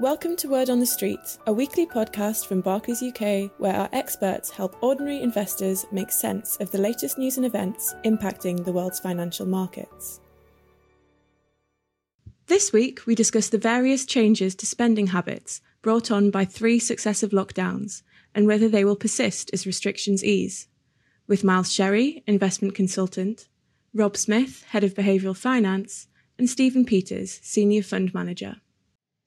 Welcome to Word on the Street, a weekly podcast from Barclays UK where our experts help ordinary investors make sense of the latest news and events impacting the world's financial markets. This week, we discuss the various changes to spending habits brought on by three successive lockdowns and whether they will persist as restrictions ease. With Miles Sherry, investment consultant, Rob Smith, head of behavioural finance, and Stephen Peters, senior fund manager.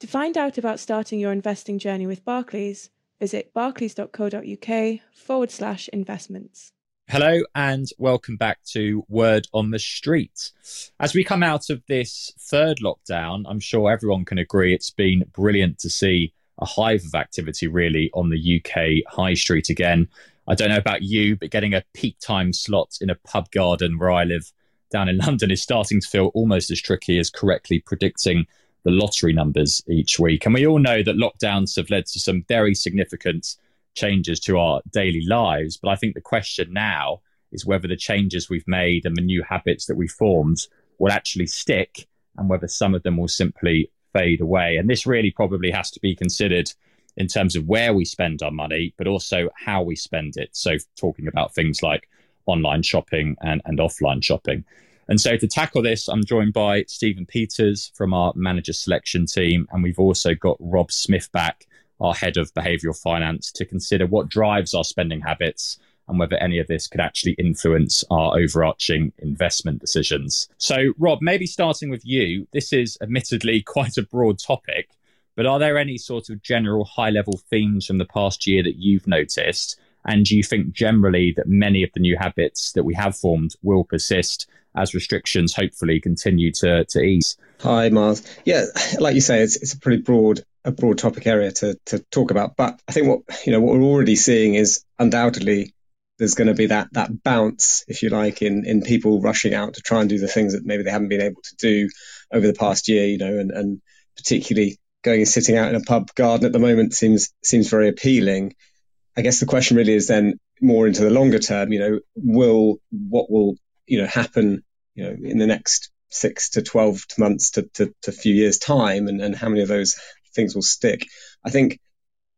To find out about starting your investing journey with Barclays, visit barclays.co.uk forward slash investments. Hello and welcome back to Word on the Street. As we come out of this third lockdown, I'm sure everyone can agree it's been brilliant to see a hive of activity really on the UK high street again. I don't know about you, but getting a peak time slot in a pub garden where I live down in London is starting to feel almost as tricky as correctly predicting the lottery numbers each week. And we all know that lockdowns have led to some very significant changes to our daily lives. But I think the question now is whether the changes we've made and the new habits that we've formed will actually stick and whether some of them will simply fade away. And this really probably has to be considered in terms of where we spend our money, but also how we spend it. So, talking about things like online shopping and, and offline shopping. And so to tackle this, I'm joined by Stephen Peters from our manager selection team. And we've also got Rob Smith back, our head of behavioral finance, to consider what drives our spending habits and whether any of this could actually influence our overarching investment decisions. So, Rob, maybe starting with you, this is admittedly quite a broad topic, but are there any sort of general high level themes from the past year that you've noticed? And do you think generally that many of the new habits that we have formed will persist as restrictions hopefully continue to, to ease. Hi, Miles. Yeah, like you say, it's, it's a pretty broad a broad topic area to, to talk about. But I think what you know what we're already seeing is undoubtedly there's going to be that that bounce, if you like, in in people rushing out to try and do the things that maybe they haven't been able to do over the past year. You know, and, and particularly going and sitting out in a pub garden at the moment seems seems very appealing. I guess the question really is then more into the longer term. You know, will what will you know happen you know in the next six to 12 months to, to, to a few years time and, and how many of those things will stick. I think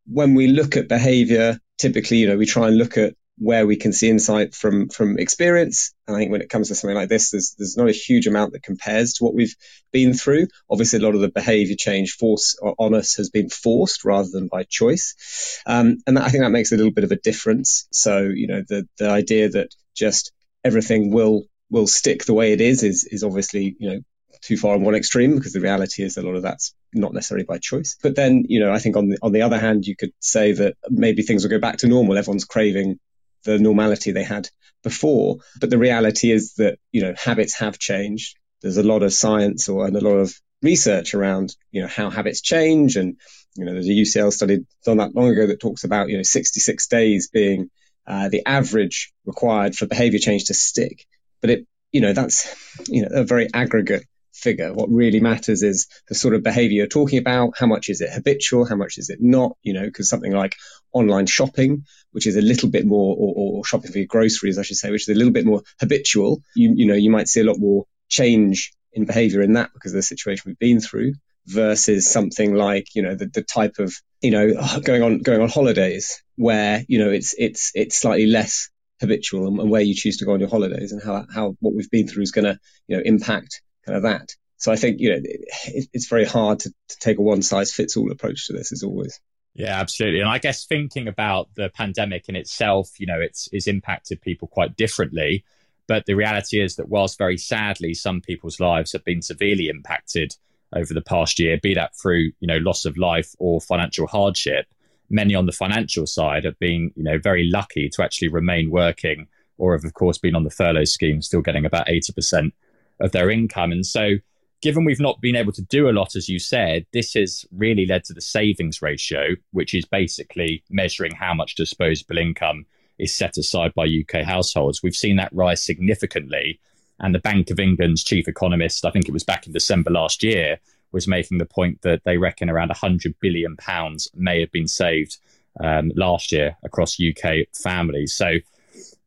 when we look at behavior typically you know we try and look at where we can see insight from from experience. And i think when it comes to something like this there's there's not a huge amount that compares to what we've been through. Obviously a lot of the behavior change force on us has been forced rather than by choice. Um, and that, i think that makes a little bit of a difference. So you know the the idea that just everything will will stick the way it is is is obviously you know too far on one extreme because the reality is a lot of that's not necessarily by choice. But then you know I think on the on the other hand you could say that maybe things will go back to normal. Everyone's craving the normality they had before, but the reality is that you know habits have changed. There's a lot of science or and a lot of research around you know how habits change and you know there's a UCL study done that long ago that talks about you know 66 days being uh, the average required for behavior change to stick. But it, you know, that's, you know, a very aggregate figure. What really matters is the sort of behavior you're talking about. How much is it habitual? How much is it not? You know, because something like online shopping, which is a little bit more, or, or, shopping for your groceries, I should say, which is a little bit more habitual. You, you know, you might see a lot more change in behavior in that because of the situation we've been through versus something like, you know, the, the type of, you know, going on, going on holidays where, you know, it's, it's, it's slightly less habitual and, and where you choose to go on your holidays and how, how what we've been through is going to, you know, impact kind of that. So I think, you know, it, it's very hard to, to take a one size fits all approach to this as always. Yeah, absolutely. And I guess thinking about the pandemic in itself, you know, it's, it's impacted people quite differently. But the reality is that whilst very sadly, some people's lives have been severely impacted over the past year, be that through, you know, loss of life or financial hardship, many on the financial side have been, you know, very lucky to actually remain working or have, of course, been on the furlough scheme, still getting about 80% of their income. And so, given we've not been able to do a lot, as you said, this has really led to the savings ratio, which is basically measuring how much disposable income is set aside by UK households. We've seen that rise significantly. And the Bank of England's chief economist, I think it was back in December last year, was making the point that they reckon around 100 billion pounds may have been saved um, last year across UK families. So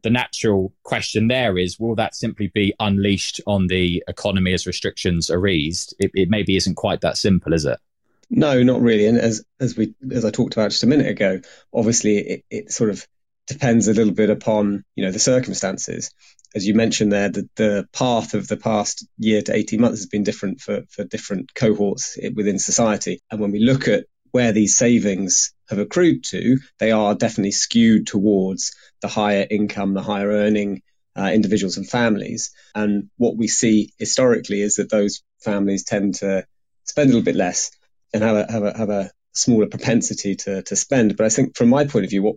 the natural question there is will that simply be unleashed on the economy as restrictions are eased? It, it maybe isn't quite that simple, is it? No, not really. And as as we as I talked about just a minute ago, obviously it, it sort of depends a little bit upon you know the circumstances. As you mentioned there, the, the path of the past year to 18 months has been different for, for different cohorts within society. And when we look at where these savings have accrued to, they are definitely skewed towards the higher income, the higher earning uh, individuals and families. And what we see historically is that those families tend to spend a little bit less and have a, have a, have a smaller propensity to, to spend. But I think from my point of view, what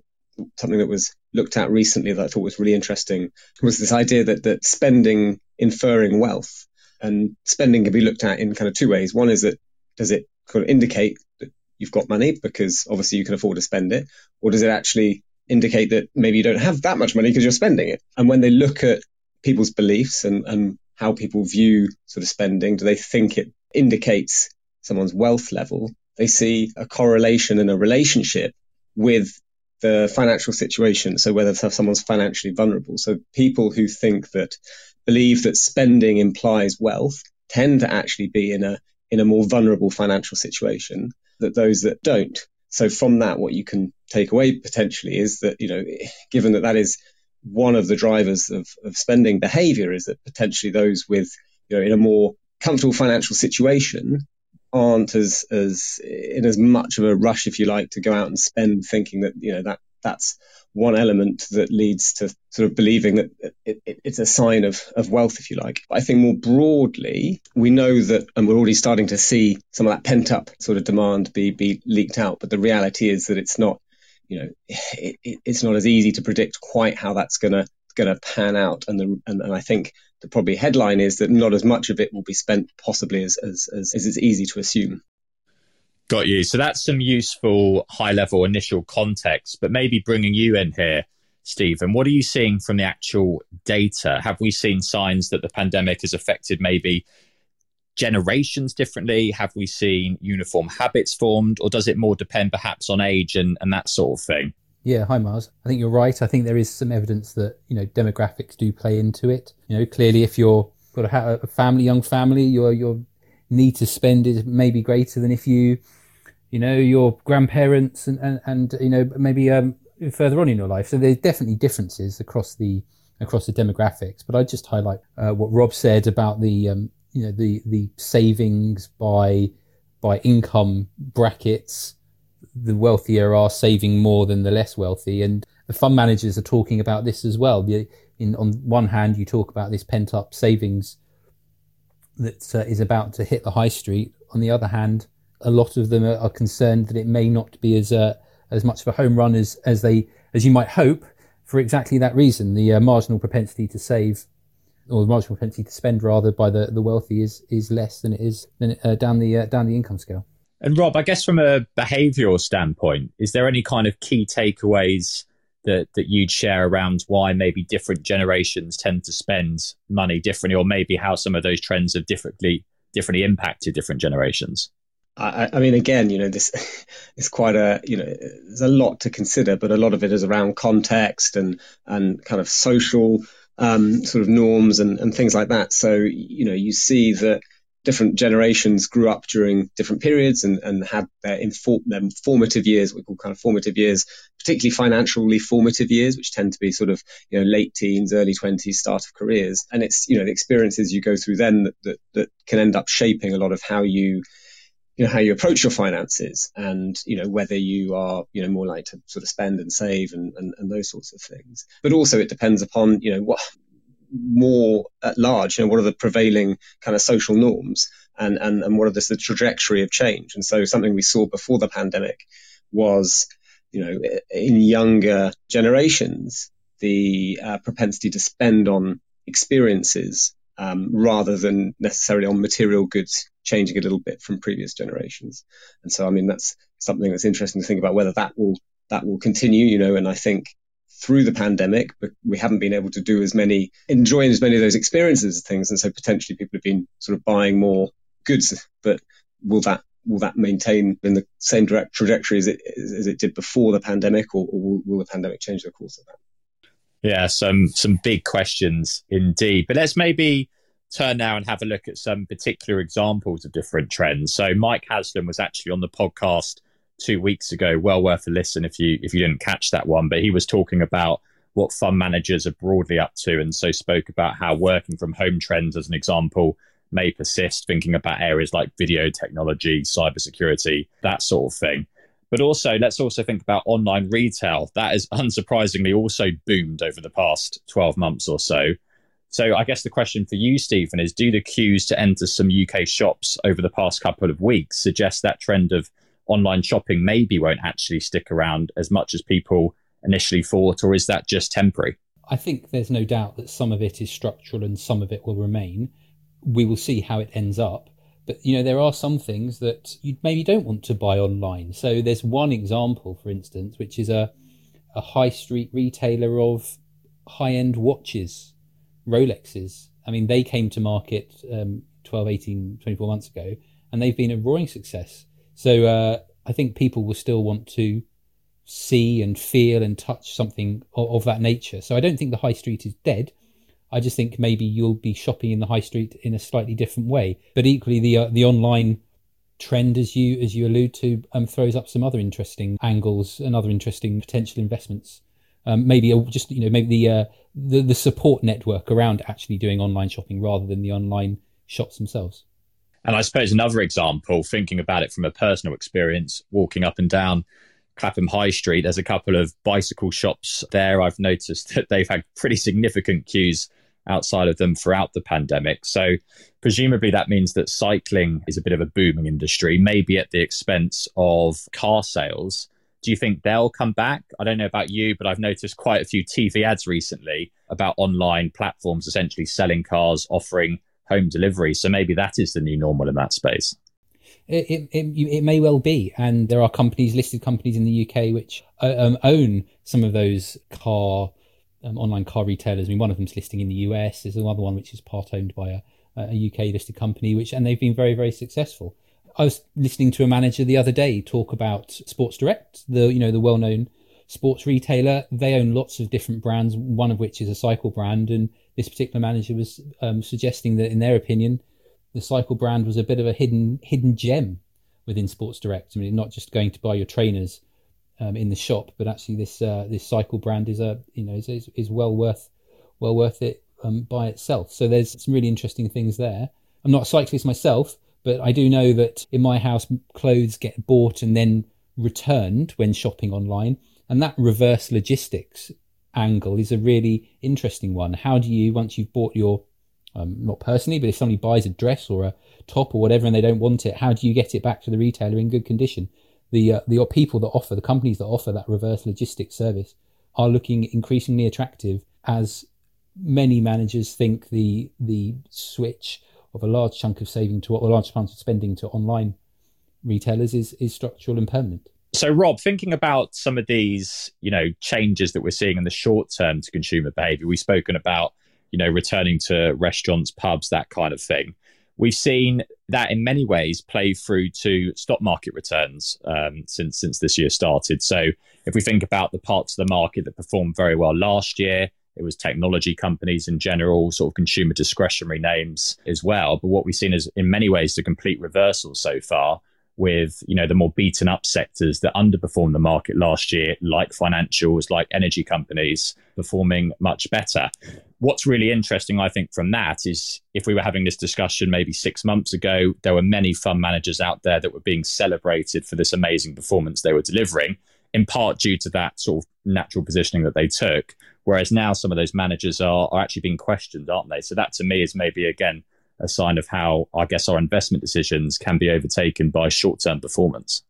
something that was looked at recently that I thought was really interesting was this idea that, that spending inferring wealth and spending can be looked at in kind of two ways. One is that does it kind of indicate that you've got money because obviously you can afford to spend it, or does it actually indicate that maybe you don't have that much money because you're spending it? And when they look at people's beliefs and, and how people view sort of spending, do they think it indicates someone's wealth level? They see a correlation and a relationship with the financial situation. So whether someone's financially vulnerable. So people who think that believe that spending implies wealth tend to actually be in a in a more vulnerable financial situation than those that don't. So from that, what you can take away potentially is that, you know, given that that is one of the drivers of, of spending behavior is that potentially those with, you know, in a more comfortable financial situation aren't as as in as much of a rush, if you like, to go out and spend, thinking that you know that that's one element that leads to sort of believing that it, it, it's a sign of, of wealth, if you like. But I think more broadly, we know that, and we're already starting to see some of that pent up sort of demand be be leaked out. But the reality is that it's not, you know, it, it's not as easy to predict quite how that's gonna gonna pan out. And the and, and I think the probably headline is that not as much of it will be spent possibly as, as, as, as it's easy to assume. Got you. So that's some useful high level initial context, but maybe bringing you in here, Stephen, what are you seeing from the actual data? Have we seen signs that the pandemic has affected maybe generations differently? Have we seen uniform habits formed, or does it more depend perhaps on age and, and that sort of thing? Yeah, hi Mars. I think you're right. I think there is some evidence that you know demographics do play into it. You know, clearly if you're got a, family, young family, your your need to spend is maybe greater than if you, you know, your grandparents and and, and you know maybe um, further on in your life. So there's definitely differences across the across the demographics. But I just highlight uh, what Rob said about the um, you know the the savings by by income brackets the wealthier are saving more than the less wealthy. And the fund managers are talking about this as well. In, on one hand, you talk about this pent up savings that uh, is about to hit the high street. On the other hand, a lot of them are, concerned that it may not be as uh, as much of a home run as as they as you might hope for exactly that reason. The uh, marginal propensity to save or the marginal propensity to spend rather by the, the wealthy is is less than it is than, uh, down the uh, down the income scale. And Rob, I guess from a behavioural standpoint, is there any kind of key takeaways that that you'd share around why maybe different generations tend to spend money differently, or maybe how some of those trends have differently differently impacted different generations? I, I mean, again, you know, this is quite a you know, there's a lot to consider, but a lot of it is around context and and kind of social um, sort of norms and, and things like that. So you know, you see that different generations grew up during different periods and, and had their, inform, their formative years, what we call kind of formative years, particularly financially formative years, which tend to be sort of, you know, late teens, early twenties, start of careers. And it's, you know, the experiences you go through then that, that, that can end up shaping a lot of how you, you know, how you approach your finances and, you know, whether you are, you know, more likely to sort of spend and save and, and, and those sorts of things. But also it depends upon, you know, what, more at large? You know, what are the prevailing kind of social norms and, and, and what are the, the trajectory of change? And so something we saw before the pandemic was, you know, in younger generations, the uh, propensity to spend on experiences um, rather than necessarily on material goods changing a little bit from previous generations. And so, I mean, that's something that's interesting to think about whether that will that will continue. You know, and I think through the pandemic, but we haven't been able to do as many, enjoying as many of those experiences and things. And so potentially people have been sort of buying more goods, but will that will that maintain in the same direct trajectory as it as it did before the pandemic, or, or will, will the pandemic change the course of that? Yeah, some some big questions indeed. But let's maybe turn now and have a look at some particular examples of different trends. So Mike Haslam was actually on the podcast two weeks ago. Well worth a listen if you if you didn't catch that one. But he was talking about what fund managers are broadly up to, and so spoke about how working from home trends, as an example, may persist. Thinking about areas like video technology, cybersecurity, that sort of thing. But also, let's also think about online retail. That has unsurprisingly also boomed over the past 12 months or so. So, I guess the question for you, Stephen, is do the queues to enter some UK shops over the past couple of weeks suggest that trend of online shopping maybe won't actually stick around as much as people initially thought, or is that just temporary? I think there's no doubt that some of it is structural and some of it will remain. We will see how it ends up. But you know, there are some things that you maybe don't want to buy online. So there's one example, for instance, which is a a high street retailer of high end watches, Rolexes. I mean, they came to market um, 12, 18, 24 months ago, and they've been a roaring success. So uh, I think people will still want to see and feel and touch something of, of, that nature. So I don't think the high street is dead. I just think maybe you'll be shopping in the high street in a slightly different way. But equally, the uh, the online trend, as you as you allude to, um, throws up some other interesting angles and other interesting potential investments. Um, maybe just you know maybe the, uh, the the support network around actually doing online shopping rather than the online shops themselves. And I suppose another example, thinking about it from a personal experience, walking up and down Clapham High Street, there's a couple of bicycle shops there. I've noticed that they've had pretty significant queues outside of them throughout the pandemic. So, presumably, that means that cycling is a bit of a booming industry, maybe at the expense of car sales. Do you think they'll come back? I don't know about you, but I've noticed quite a few TV ads recently about online platforms essentially selling cars, offering home delivery. So maybe that is the new normal in that space. It, it, it, may well be. And there are companies, listed companies in the UK, which uh, um, own some of those car um, online car retailers. I mean, one of them's listing in the US. There's another one which is part owned by a, a UK listed company, which and they've been very very successful. I was listening to a manager the other day talk about Sports Direct, the you know the well known sports retailer. They own lots of different brands, one of which is a cycle brand, and this particular manager was um, suggesting that in their opinion, the cycle brand was a bit of a hidden hidden gem within Sports Direct. I mean, not just going to buy your trainers um, in the shop, but actually this uh, this cycle brand is a you know is, is, is well worth well worth it um, by itself. So there's some really interesting things there. I'm not a cyclist myself, but I do know that in my house clothes get bought and then returned when shopping online, and that reverse logistics angle is a really interesting one. How do you once you've bought your um, not personally, but if somebody buys a dress or a top or whatever and they don't want it, how do you get it back to the retailer in good condition? the uh, the people that offer the companies that offer that reverse logistics service are looking increasingly attractive as many managers think the the switch of a large chunk of saving to a large amount of spending to online retailers is is structural and permanent. So, Rob, thinking about some of these, you know, changes that we're seeing in the short term to consumer behaviour, we've spoken about, you know, returning to restaurants, pubs, that kind of thing. We've seen that in many ways play through to stock market returns um, since since this year started. So if we think about the parts of the market that performed very well last year, it was technology companies in general, sort of consumer discretionary names as well. But what we've seen is in many ways the complete reversal so far with you know the more beaten up sectors that underperformed the market last year like financials like energy companies performing much better. What's really interesting i think from that is if we were having this discussion maybe 6 months ago there were many fund managers out there that were being celebrated for this amazing performance they were delivering in part due to that sort of natural positioning that they took. Whereas now some of those managers are, are actually being questioned aren't they? So that to me is maybe again a sign of how I guess our investment decisions can be overtaken by short term performance.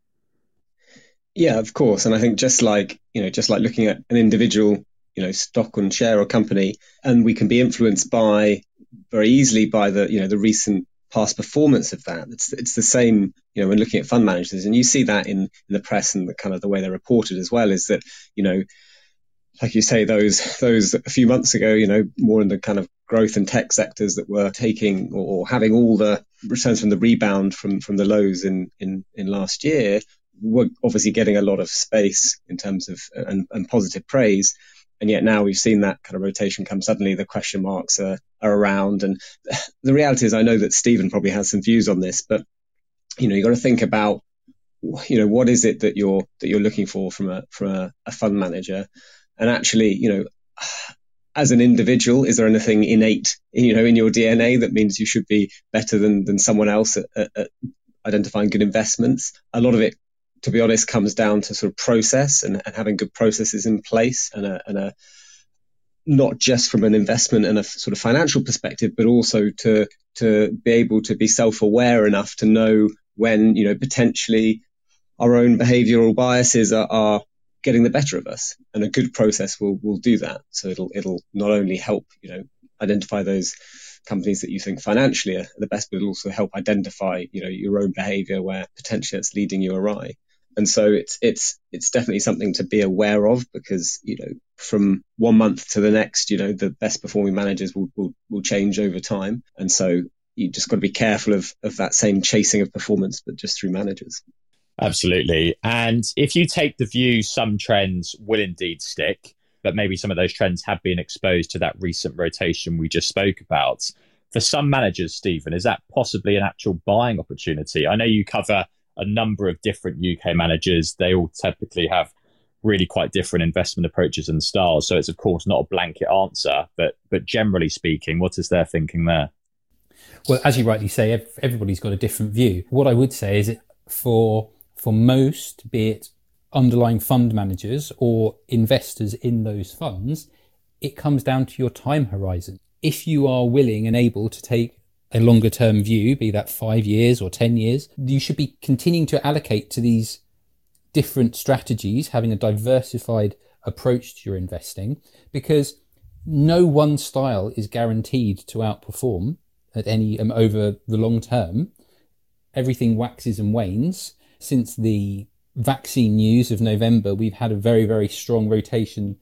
Yeah, of course. And I think just like, you know, just like looking at an individual, you know, stock and share or company, and we can be influenced by very easily by the, you know, the recent past performance of that. It's it's the same, you know, when looking at fund managers, and you see that in, in the press and the kind of the way they're reported as well, is that, you know, like you say, those those a few months ago, you know, more in the kind of growth and tech sectors that were taking or, having all the returns from the rebound from from the lows in in, in last year were obviously getting a lot of space in terms of and, and positive praise. And yet now we've seen that kind of rotation come. Suddenly the question marks are, are around. And the reality is, I know that Stephen probably has some views on this, but you know, you've got to think about, you know, what is it that you're, that you're looking for from a, from a, a fund manager? And actually, you know, as an individual, is there anything innate, you know, in your DNA that means you should be better than, than someone else at, at, at identifying good investments? A lot of it to be honest, comes down to sort of process and, and having good processes in place and a, and a not just from an investment and a sort of financial perspective, but also to to be able to be self-aware enough to know when you know potentially our own behavioural biases are, are getting the better of us, and a good process will will do that. So it'll it'll not only help you know identify those companies that you think financially are the best, but it'll also help identify you know your own behaviour where potentially it's leading you awry. And so it's it's it's definitely something to be aware of because you know from one month to the next you know the best performing managers will will, will change over time. And so you just got to be careful of of that same chasing of performance but just through managers absolutely and if you take the view some trends will indeed stick but maybe some of those trends have been exposed to that recent rotation we just spoke about for some managers stephen is that possibly an actual buying opportunity i know you cover a number of different UK managers. They all typically have really quite different investment approaches and styles. So it's of course not a blanket answer, but but generally speaking, what is their thinking there? Well, as you rightly say, everybody's got a different view. What I would say is for for most, be it underlying fund managers or investors in those funds, it comes down to your time horizon. If you are willing and able to take a longer term view, be that five years or 10 years, you should be continuing to allocate to these different strategies, having a diversified approach to your investing, because no one style is guaranteed to outperform at any um, over the long term. Everything waxes and wanes. Since the vaccine news of November, we've had a very, very strong rotation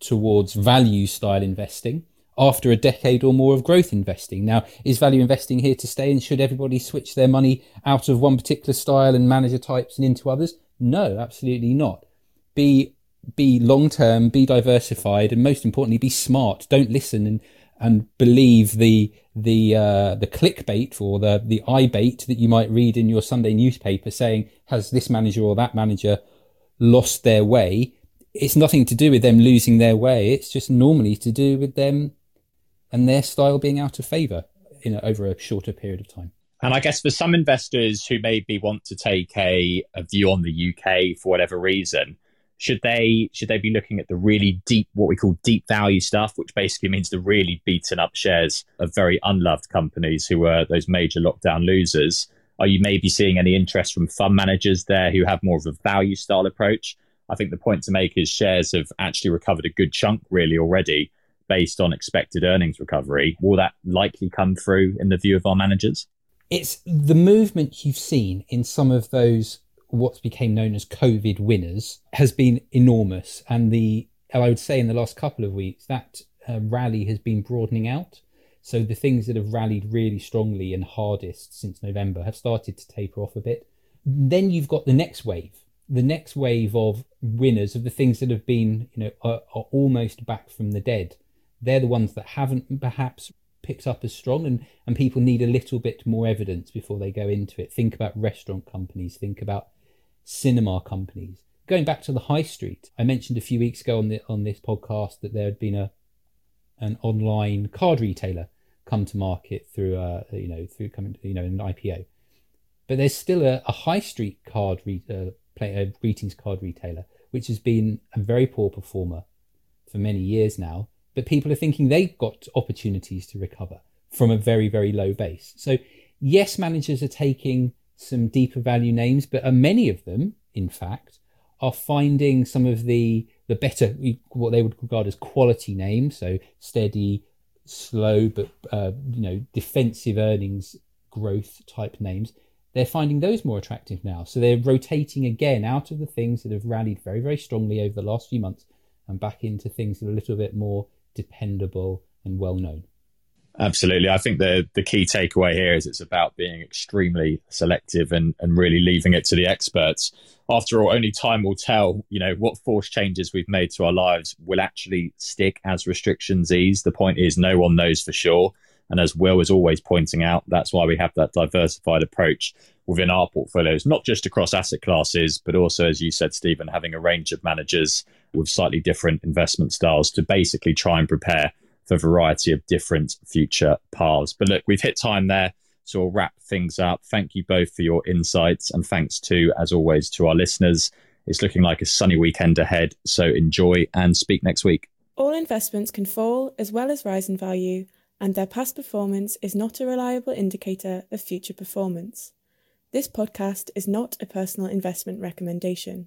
towards value style investing after a decade or more of growth investing. Now, is value investing here to stay and should everybody switch their money out of one particular style and manager types and into others? No, absolutely not. Be be long term, be diversified, and most importantly, be smart. Don't listen and and believe the the uh, the clickbait or the the eye bait that you might read in your Sunday newspaper saying has this manager or that manager lost their way. It's nothing to do with them losing their way. It's just normally to do with them and their style being out of favour in a, over a shorter period of time. And I guess for some investors who maybe want to take a, a view on the UK for whatever reason, should they should they be looking at the really deep what we call deep value stuff, which basically means the really beaten up shares of very unloved companies who were those major lockdown losers? Are you maybe seeing any interest from fund managers there who have more of a value style approach? I think the point to make is shares have actually recovered a good chunk really already based on expected earnings recovery. Will that likely come through in the view of our managers? It's the movement you've seen in some of those what became known as COVID winners has been enormous, and the I would say in the last couple of weeks that uh, rally has been broadening out. So the things that have rallied really strongly and hardest since November have started to taper off a bit. Then you've got the next wave, the next wave of winners of the things that have been, you know, are, are almost back from the dead they're the ones that haven't perhaps picked up as strong and, and people need a little bit more evidence before they go into it. Think about restaurant companies, think about cinema companies. Going back to the high street, I mentioned a few weeks ago on the on this podcast that there had been a an online card retailer come to market through a you know through coming you know an IPO, but there's still a, a high street card re, uh, play, a greetings card retailer which has been a very poor performer for many years now but people are thinking they've got opportunities to recover from a very, very low base. So, yes, managers are taking some deeper value names, but many of them, in fact, are finding some of the the better what they would regard as quality names, so steady, slow, but uh, you know defensive earnings growth type names. They're finding those more attractive now, so they're rotating again out of the things that have rallied very, very strongly over the last few months and back into things that are a little bit more dependable, and well known. Absolutely. I think the the key takeaway here is it's about being extremely selective and, and really leaving it to the experts. After all, only time will tell, you know, what force changes we've made to our lives will actually stick as restrictions ease. The point is no one knows for sure. And as Will is always pointing out, that's why we have that diversified approach within our portfolios, not just across asset classes, but also, as you said, Stephen, having a range of managers with slightly different investment styles to basically try and prepare for a variety of different future paths. But look, we've hit time there. So we'll wrap things up. Thank you both for your insights. And thanks to, as always, to our listeners. It's looking like a sunny weekend ahead. So enjoy and speak next week. All investments can fall as well as rise in value, and their past performance is not a reliable indicator of future performance. This podcast is not a personal investment recommendation.